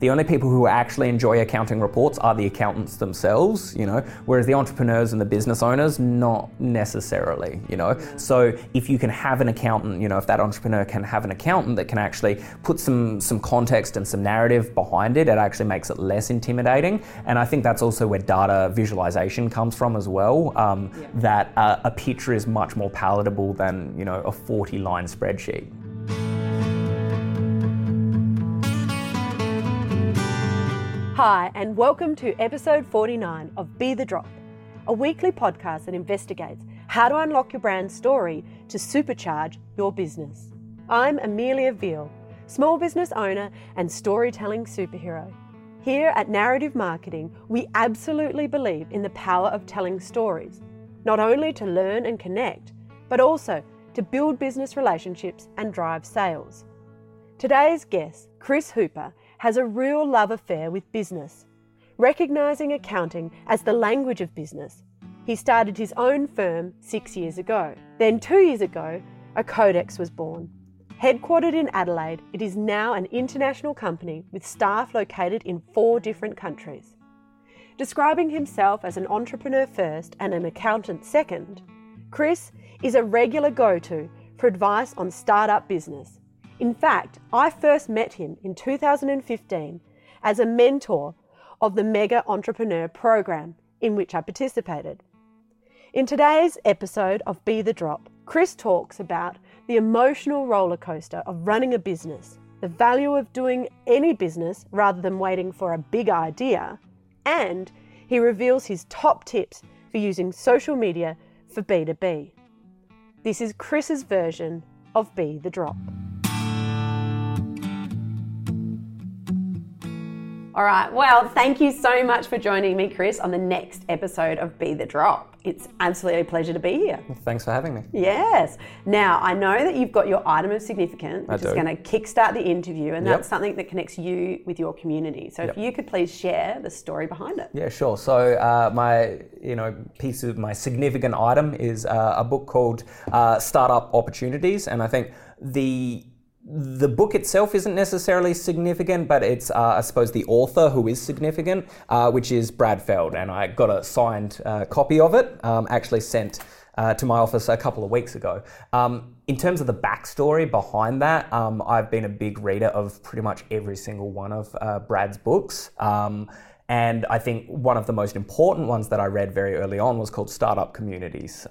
the only people who actually enjoy accounting reports are the accountants themselves, you know, whereas the entrepreneurs and the business owners, not necessarily, you know. So if you can have an accountant, you know, if that entrepreneur can have an accountant that can actually put some some context and some narrative behind it, it actually makes it less intimidating. And I think that's also where data visualization comes from as well. Um, yeah. That uh, a picture is much more palatable than you know a 40 line spreadsheet. Hi, and welcome to episode 49 of Be the Drop, a weekly podcast that investigates how to unlock your brand story to supercharge your business. I'm Amelia Veal, small business owner and storytelling superhero. Here at Narrative Marketing, we absolutely believe in the power of telling stories, not only to learn and connect, but also to build business relationships and drive sales. Today's guest, Chris Hooper, has a real love affair with business. Recognising accounting as the language of business, he started his own firm six years ago. Then, two years ago, Acodex was born. Headquartered in Adelaide, it is now an international company with staff located in four different countries. Describing himself as an entrepreneur first and an accountant second, Chris is a regular go to for advice on startup business in fact, I first met him in 2015 as a mentor of the Mega Entrepreneur Program in which I participated. In today's episode of Be the Drop, Chris talks about the emotional roller coaster of running a business, the value of doing any business rather than waiting for a big idea, and he reveals his top tips for using social media for B2B. This is Chris's version of Be the Drop. All right. Well, thank you so much for joining me, Chris, on the next episode of Be the Drop. It's absolutely a pleasure to be here. Thanks for having me. Yes. Now, I know that you've got your item of significance, which is going to kickstart the interview, and that's something that connects you with your community. So, yep. if you could please share the story behind it. Yeah, sure. So, uh, my you know piece of my significant item is uh, a book called uh, Startup Opportunities, and I think the the book itself isn't necessarily significant, but it's, uh, I suppose, the author who is significant, uh, which is Brad Feld. And I got a signed uh, copy of it, um, actually sent uh, to my office a couple of weeks ago. Um, in terms of the backstory behind that, um, I've been a big reader of pretty much every single one of uh, Brad's books. Um, and I think one of the most important ones that I read very early on was called Startup Communities.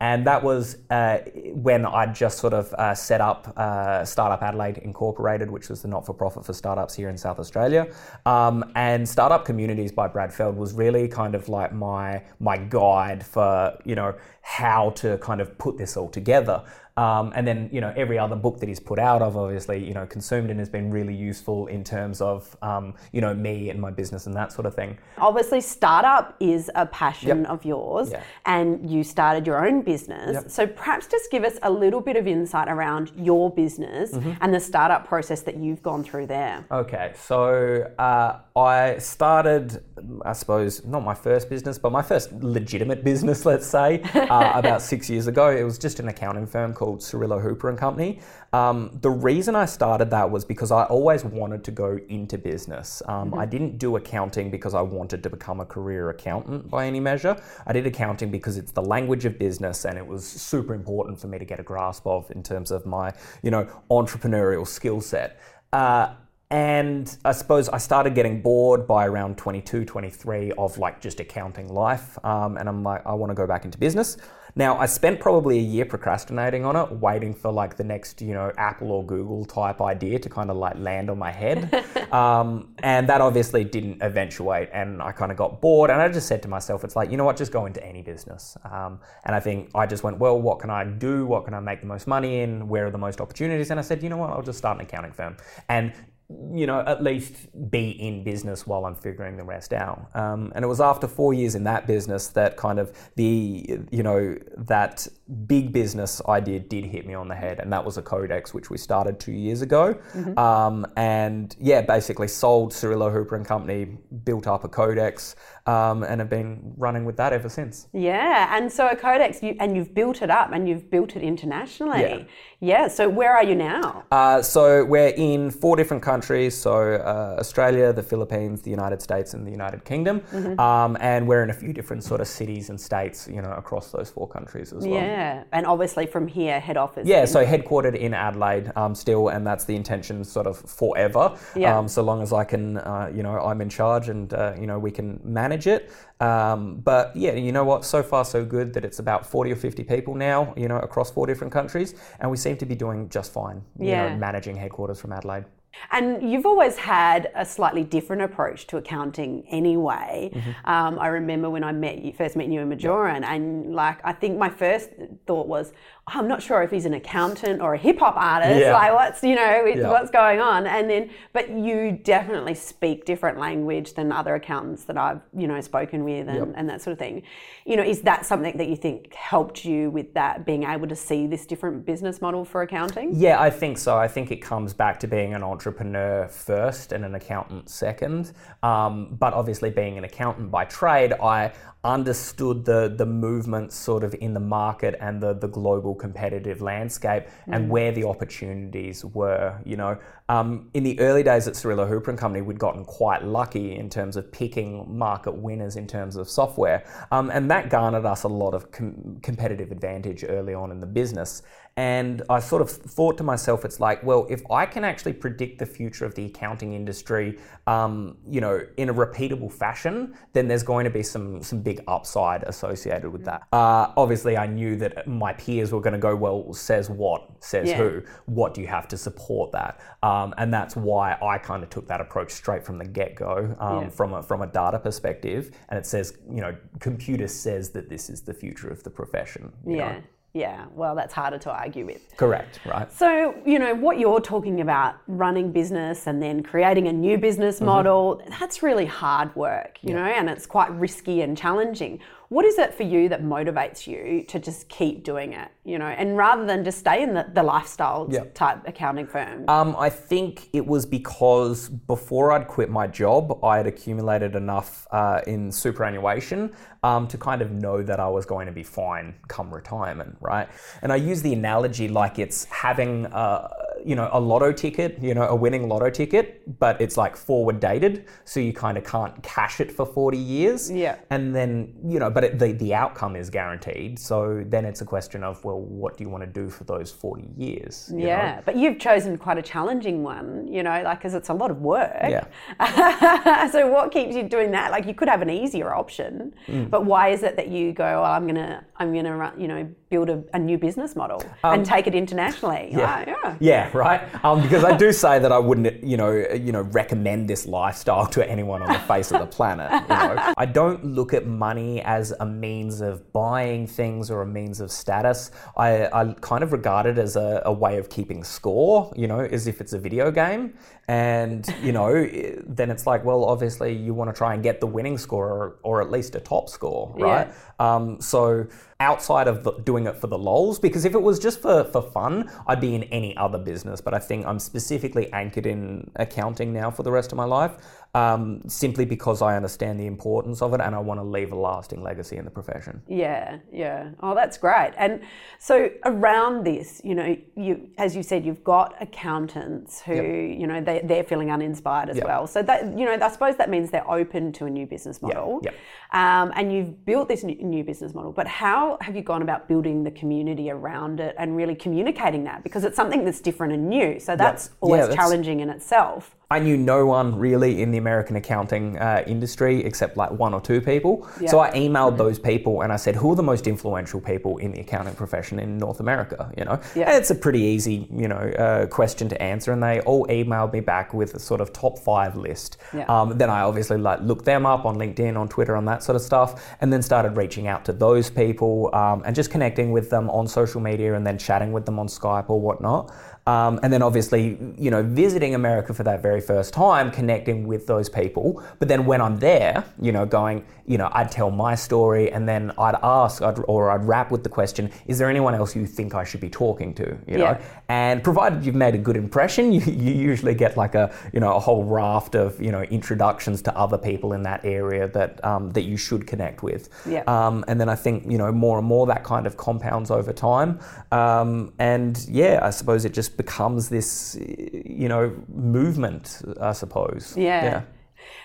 And that was uh, when I'd just sort of uh, set up uh, Startup Adelaide Incorporated, which was the not for profit for startups here in South Australia. Um, and Startup Communities by Brad Feld was really kind of like my, my guide for, you know, how to kind of put this all together. Um, and then, you know, every other book that he's put out, I've obviously, you know, consumed and has been really useful in terms of, um, you know, me and my business and that sort of thing. Obviously, startup is a passion yep. of yours, yeah. and you started your own business. Yep. So perhaps just give us a little bit of insight around your business mm-hmm. and the startup process that you've gone through there. Okay, so uh, I started, I suppose, not my first business, but my first legitimate business, let's say, uh, about six years ago. It was just an accounting firm called Cirillo Hooper and Company. Um, the reason I started that was because I always wanted to go into business. Um, mm-hmm. I didn't do accounting because I wanted to become a career accountant by any measure. I did accounting because it's the language of business and it was super important for me to get a grasp of in terms of my, you know, entrepreneurial skill set. Uh, and I suppose I started getting bored by around 22, 23 of like just accounting life. Um, and I'm like, I want to go back into business. Now, I spent probably a year procrastinating on it, waiting for like the next, you know, Apple or Google type idea to kind of like land on my head. um, and that obviously didn't eventuate. And I kind of got bored. And I just said to myself, it's like, you know what, just go into any business. Um, and I think I just went, well, what can I do? What can I make the most money in? Where are the most opportunities? And I said, you know what, I'll just start an accounting firm. And you know, at least be in business while I'm figuring the rest out. Um, and it was after four years in that business that kind of the, you know, that big business idea did hit me on the head. And that was Acodex, which we started two years ago. Mm-hmm. Um, and yeah, basically sold Cirillo Hooper and Company, built up Acodex, um, and have been running with that ever since. Yeah. And so Acodex, you, and you've built it up and you've built it internationally. Yeah. yeah. So where are you now? Uh, so we're in four different countries countries. So uh, Australia, the Philippines, the United States, and the United Kingdom. Um, and we're in a few different sort of cities and states, you know, across those four countries as well. Yeah, and obviously from here, head office. Yeah, so headquartered in Adelaide um, still, and that's the intention sort of forever. Yeah. Um, so long as I can, uh, you know, I'm in charge and, uh, you know, we can manage it. Um, but yeah, you know what? So far, so good that it's about 40 or 50 people now, you know, across four different countries. And we seem to be doing just fine, you Yeah. know, managing headquarters from Adelaide. And you've always had a slightly different approach to accounting anyway. Mm-hmm. Um, I remember when I met you, first met you in Majoran, and like I think my first thought was, I'm not sure if he's an accountant or a hip hop artist. Yeah. Like what's you know Yeah. what's going on? And then, but you definitely speak different language than other accountants that I've you know spoken with and, Yep. and that sort of thing. You know, is that something that you think helped you with that being able to see this different business model for accounting? Yeah, I think so. I think it comes back to being an entrepreneur first and an accountant second. Um, but obviously, being an accountant by trade, I understood the the movements sort of in the market and the the global competitive landscape and where the opportunities were. You know, um, in the early days at Cirillo Hooper and Company, we'd gotten quite lucky in terms of picking market winners in terms of software, um, and that garnered us a lot of com- competitive advantage early on in the business. And I sort of thought to myself, it's like, well, if I can actually predict the future of the accounting industry, um, you know, in a repeatable fashion, then there's going to be some some big upside associated with that. Uh, obviously, I knew that my peers were going to go, well, says what, says Yeah. who, what do you have to support that? Um, and that's why I kind of took that approach straight from the get go, um, Yeah. from a from a data perspective. And it says, you know, computer says that this is the future of the profession. you know. Yeah, yeah. Well, that's harder to argue with. Correct, right? So, you know, what you're talking about running business and then creating a new business Mm-hmm. model, that's really hard work, you know, and it's quite risky and challenging. What is it for you that motivates you to just keep doing it, you know, and rather than just stay in the, the lifestyle Yeah. type accounting firm? Um, I think it was because before I'd quit my job, I had accumulated enough uh, in superannuation um, to kind of know that I was going to be fine come retirement, right? And I use the analogy like it's having, uh, you know, a lotto ticket, you know, a winning lotto ticket, but it's like forward dated, so you kind of can't cash it for 40 years. Yeah. And then, you know, but it, the, the outcome is guaranteed. So then it's a question of, well, what do you want to do for those 40 years? you know? yeah, but you've chosen quite a challenging one, you know, like because it's a lot of work. Yeah. so what keeps you doing that? Like you could have an easier option, Mm. but why is it that you go, well, I'm gonna, I'm gonna, run, you know, build a, a new business model Um, and take it internationally? Yeah, yeah. Yeah, right. Um, because I do say that I wouldn't, you know, you know, recommend this lifestyle to anyone on the face of the planet. You know, I don't look at money as a means of buying things or a means of status. I, I kind of regard it as a, a way of keeping score. You know, as if it's a video game, and you know, then it's like, well, obviously you want to try and get the winning score or, or at least a top score, right? Um, so outside of the, doing it for the lols, because if it was just for, for fun, I'd be in any other business. But I think I'm specifically anchored in accounting now for the rest of my life, um, simply because I understand the importance of it and I want to leave a lasting legacy in the profession. Yeah, yeah. Oh, that's great. And so around this, you know, you as you said, you've got accountants who, you know, they, they're feeling uninspired as Yep. well. So that, you know, I suppose that means they're open to a new business model. yep. Um, and you've built this new, new business model. But how have you gone about building the community around it and really communicating that? Because it's something that's different and new. So that's always Yeah, that's- challenging in itself. I knew no one really in the American accounting uh, industry except like one or two people. Yeah. So I emailed those people and I said, "Who are the most influential people in the accounting profession in North America?" You know, Yeah. and it's a pretty easy, you know, uh, question to answer, and they all emailed me back with a sort of top five list. Yeah. Um, then I obviously like looked them up on LinkedIn, on Twitter, on that sort of stuff, and then started reaching out to those people um, and just connecting with them on social media, and then chatting with them on Skype or whatnot. Um, and then obviously, you know, visiting America for that very first time, connecting with those people. But then when I'm there, you know, going, you know, I'd tell my story and then I'd ask I'd, or I'd wrap with the question, is there anyone else you think I should be talking to? You Yeah. know, and provided you've made a good impression, you, you usually get like a you know a whole raft of you know introductions to other people in that area that um, that you should connect with. Yeah. Um, and then I think you know more and more that kind of compounds over time. Um, and yeah, I suppose it just becomes this you know movement. I suppose. Yeah.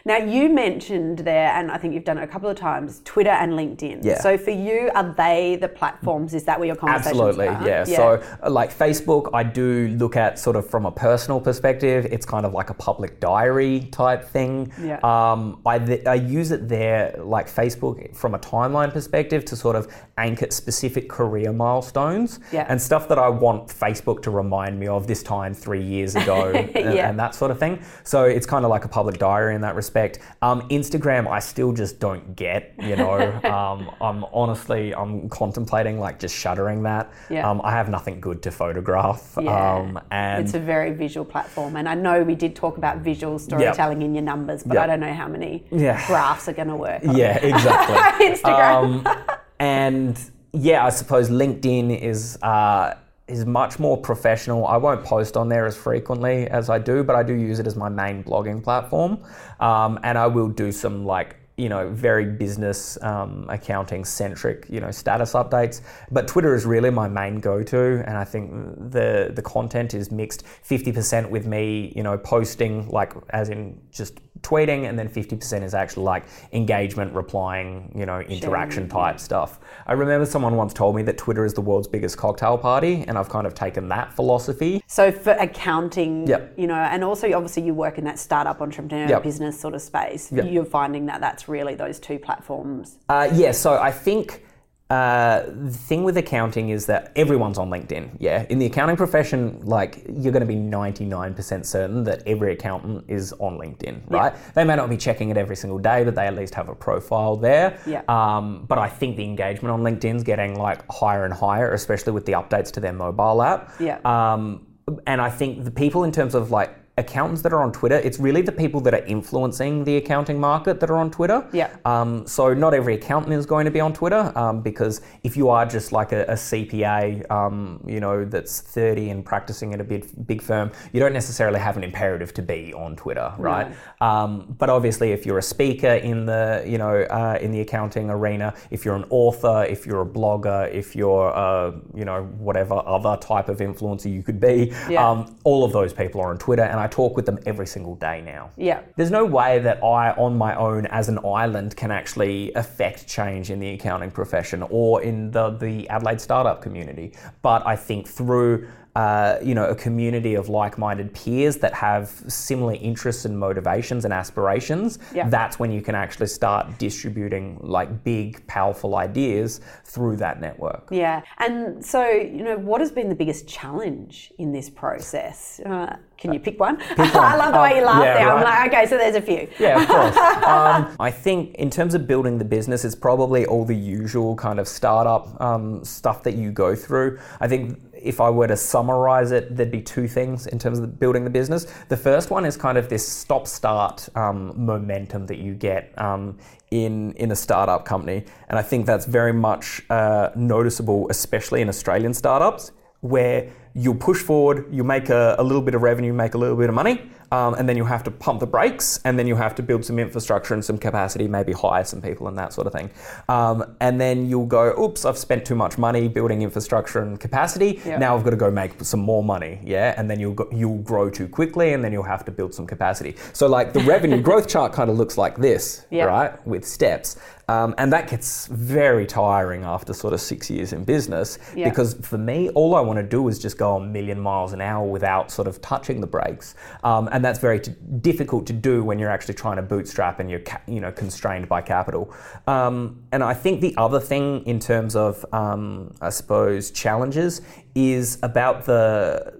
Now you mentioned there, and I think you've done it a couple of times, Twitter and LinkedIn. Yeah. So for you, are they the platforms? Is that where your conversations Absolutely, are? yeah. So, uh, like Facebook, I do look at sort of from a personal perspective. It's kind of like a public diary type thing. Yeah. Um, I, th- I use it there, like Facebook, from a timeline perspective to sort of anchor specific career milestones Yeah. and stuff that I want Facebook to remind me of this time three years ago and, Yeah. and that sort of thing. So it's kind of like a public diary in that respect. Um, Instagram, I still just don't get. You know, um, I'm honestly, I'm contemplating like just shuttering that. Yeah. Um, I have nothing good to photograph. Yeah. Um, and it's a very visual platform, and I know we did talk about visual storytelling in your numbers, but Yep. I don't know how many Yeah. graphs are going to work. on yeah, exactly. Instagram. Um, and yeah, I suppose LinkedIn is uh, is much more professional. I won't post on there as frequently as I do, but I do use it as my main blogging platform, um, and I will do some like you know very business um, accounting centric you know status updates. But Twitter is really my main go to, and I think the the content is mixed fifty percent with me you know posting like as in just tweeting and then 50% is actually like engagement replying you know interaction type stuff i remember someone once told me that twitter is the world's biggest cocktail party and i've kind of taken that philosophy So for accounting, Yep. you know, and also obviously you work in that startup entrepreneur Yep. business sort of space. Yep. You're finding that that's really those two platforms. uh, yeah so i think uh, the thing with accounting is that everyone's on LinkedIn. Yeah, in the accounting profession, like you're going to be 99% certain that every accountant is on LinkedIn, right? They may not be checking it every single day, but they at least have a profile there. Yeah. Um, but I think the engagement on LinkedIn's getting like higher and higher, especially with the updates to their mobile app. Yeah. Um, and I think the people in terms of like accountants that are on Twitter, it's really the people that are influencing the accounting market that are on Twitter. Yeah. Um, so not every accountant is going to be on Twitter um, because if you are just like a, a CPA, um, you know, that's 30 and practicing at a big, big firm, you don't necessarily have an imperative to be on Twitter, right? Um, but obviously, if you're a speaker in the, you know, uh, in the accounting arena, if you're an author, if you're a blogger, if you're, uh, you know, whatever other type of influencer you could be, Yeah. um, all of those people are on Twitter, and I talk with them every single day now. Yeah. There's no way that I, on my own, as an island, can actually affect change in the accounting profession or in the, the Adelaide startup community. But I think through uh, you know a community of like-minded peers that have similar interests and motivations and aspirations, Yeah. that's when you can actually start distributing like big, powerful ideas through that network. Yeah. And so, you know, what has been the biggest challenge in this process? Uh, can you pick one? Pick one. I love the way you Um, laugh yeah, there. I'm like, okay, so there's a few. Yeah, of course. um, I think in terms of building the business, it's probably all the usual kind of startup um, stuff that you go through. I think if I were to summarize it, there'd be two things in terms of building the business. The first one is kind of this stop start um, momentum that you get um, in, in a startup company. And I think that's very much uh, noticeable, especially in Australian startups, where you'll push forward, you make a, a little bit of revenue, make a little bit of money, um, and then you have to pump the brakes, and then you have to build some infrastructure and some capacity, maybe hire some people and that sort of thing. Um, and then you'll go, oops, I've spent too much money building infrastructure and capacity. Yeah. Now I've got to go make some more money, yeah. And then you'll go, you'll grow too quickly, and then you'll have to build some capacity. So like the revenue growth chart kind of looks like this, Yeah. right, with steps. Um, and that gets very tiring after sort of six years in business Yeah. because for me, all I want to do is just go a million miles an hour without sort of touching the brakes, um, and that's very t- difficult to do when you're actually trying to bootstrap and you're ca- you know constrained by capital. Um, and I think the other thing in terms of um, I suppose challenges is about the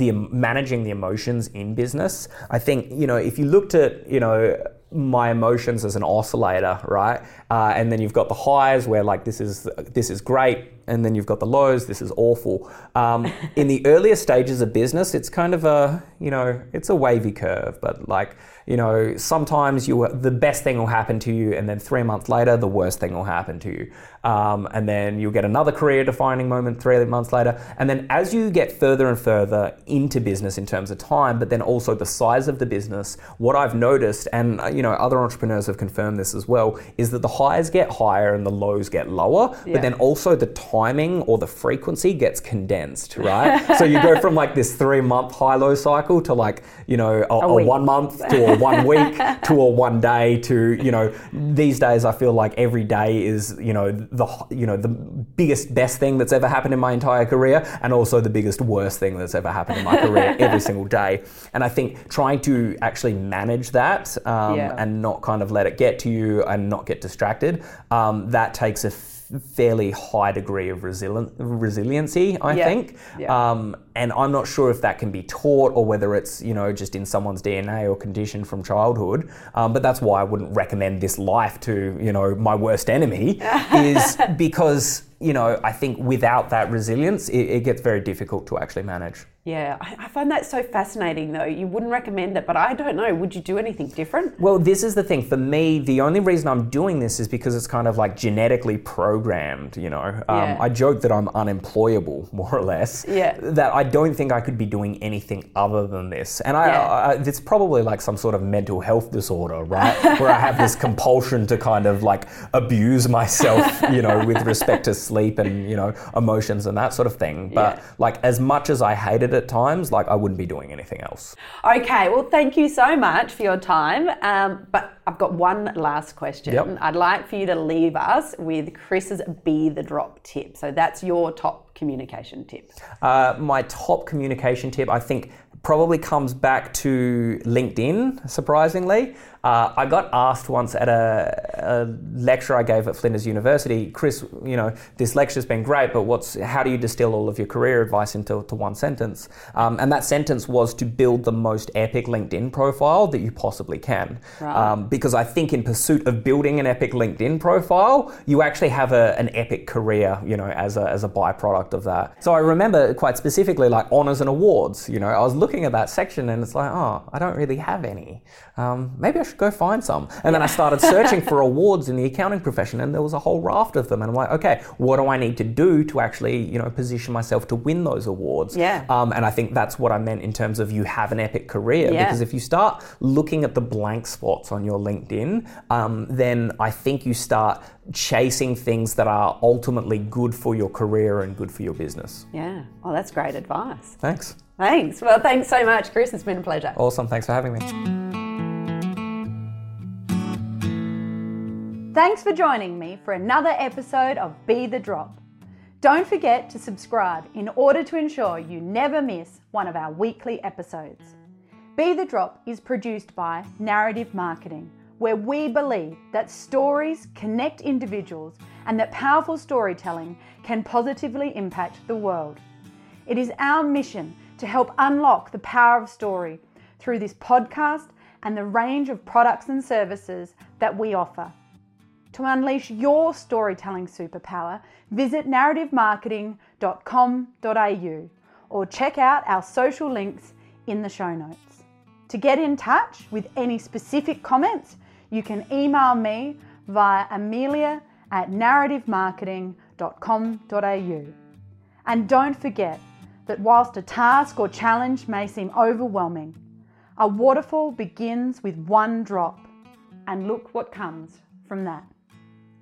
the managing the emotions in business. I think you know if you looked at you know my emotions as an oscillator, right? Uh, and then you've got the highs where like this is this is great. And then you've got the lows. This is awful. Um, in the earlier stages of business, it's kind of a you know it's a wavy curve, but like you know sometimes you the best thing will happen to you, and then three months later the worst thing will happen to you, um, and then you'll get another career defining moment three months later, and then as you get further and further into business in terms of time, but then also the size of the business, what I've noticed, and uh, you know other entrepreneurs have confirmed this as well, is that the highs get higher and the lows get lower, Yeah. but then also the timing or the frequency gets condensed, right? so you go from like this three month high low cycle to like, you know, a, a week. one month to a one week to a one day to, you know, these days I feel like every day is, you know, the, you know, the biggest, best thing that's ever happened in my entire career and also the biggest, worst thing that's ever happened in my career every single day. And I think trying to actually manage that um, Yeah. and not kind of let it get to you and not get distracted, um, that takes a fairly high degree of resilient, resiliency, I Yeah. think. Yeah. Um, and I'm not sure if that can be taught or whether it's, you know, just in someone's DNA or conditioned from childhood. Um, but that's why I wouldn't recommend this life to, you know, my worst enemy, is because, you know, I think without that resilience, it, it gets very difficult to actually manage. Yeah, I, I find that so fascinating though. You wouldn't recommend it, but I don't know. Would you do anything different? Well, this is the thing. For me, the only reason I'm doing this is because it's kind of like genetically programmed, you know. Um, Yeah. I joke that I'm unemployable, more or less. Yeah. That I don't think I could be doing anything other than this. And I, Yeah. I, it's probably like some sort of mental health disorder, right? Where I have this compulsion to kind of like abuse myself, you know, with respect to sleep and, you know, emotions and that sort of thing. But Yeah. like, as much as I hate it at times, like, I wouldn't be doing anything else. Okay, well, thank you so much for your time. Um, but I've got one last question. Yep. I'd like for you to leave us with Chris's Be the Drop tip. So that's your top communication tip. Uh, my top communication tip, I think, probably comes back to LinkedIn, surprisingly. Uh, I got asked once at a, a lecture I gave at Flinders University, Chris, you know, this lecture's been great, but what's how do you distill all of your career advice into to one sentence? Um, and that sentence was to build the most epic LinkedIn profile that you possibly can. Right. Um, because I think in pursuit of building an epic LinkedIn profile, you actually have a, an epic career, you know, as a, as a byproduct of that. So I remember quite specifically like honors and awards, you know, I was looking at that section and it's like, oh, I don't really have any. Um, maybe I should go find some. And then I started searching for awards in the accounting profession and there was a whole raft of them. And I'm like, okay, what do I need to do to actually, you know, position myself to win those awards? Yeah. Um, and I think that's what I meant in terms of you have an epic career Yeah. because if you start looking at the blank spots on your LinkedIn, um, then I think you start chasing things that are ultimately good for your career and good for your business. Yeah. Oh, that's great advice. Thanks. Thanks. Well, thanks so much, Chris. It's been a pleasure. Awesome. Thanks for having me. Thanks for joining me for another episode of Be the Drop. Don't forget to subscribe in order to ensure you never miss one of our weekly episodes. Be the Drop is produced by Narrative Marketing, where we believe that stories connect individuals and that powerful storytelling can positively impact the world. It is our mission to help unlock the power of story through this podcast and the range of products and services that we offer. To unleash your storytelling superpower, visit narrativemarketing.com.au or check out our social links in the show notes. To get in touch with any specific comments, you can email me via amelia at narrativemarketing.com.au. And don't forget that whilst a task or challenge may seem overwhelming, a waterfall begins with one drop, and look what comes from that.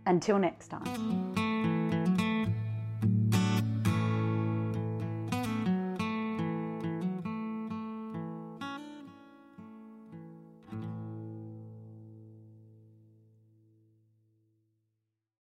Until next time.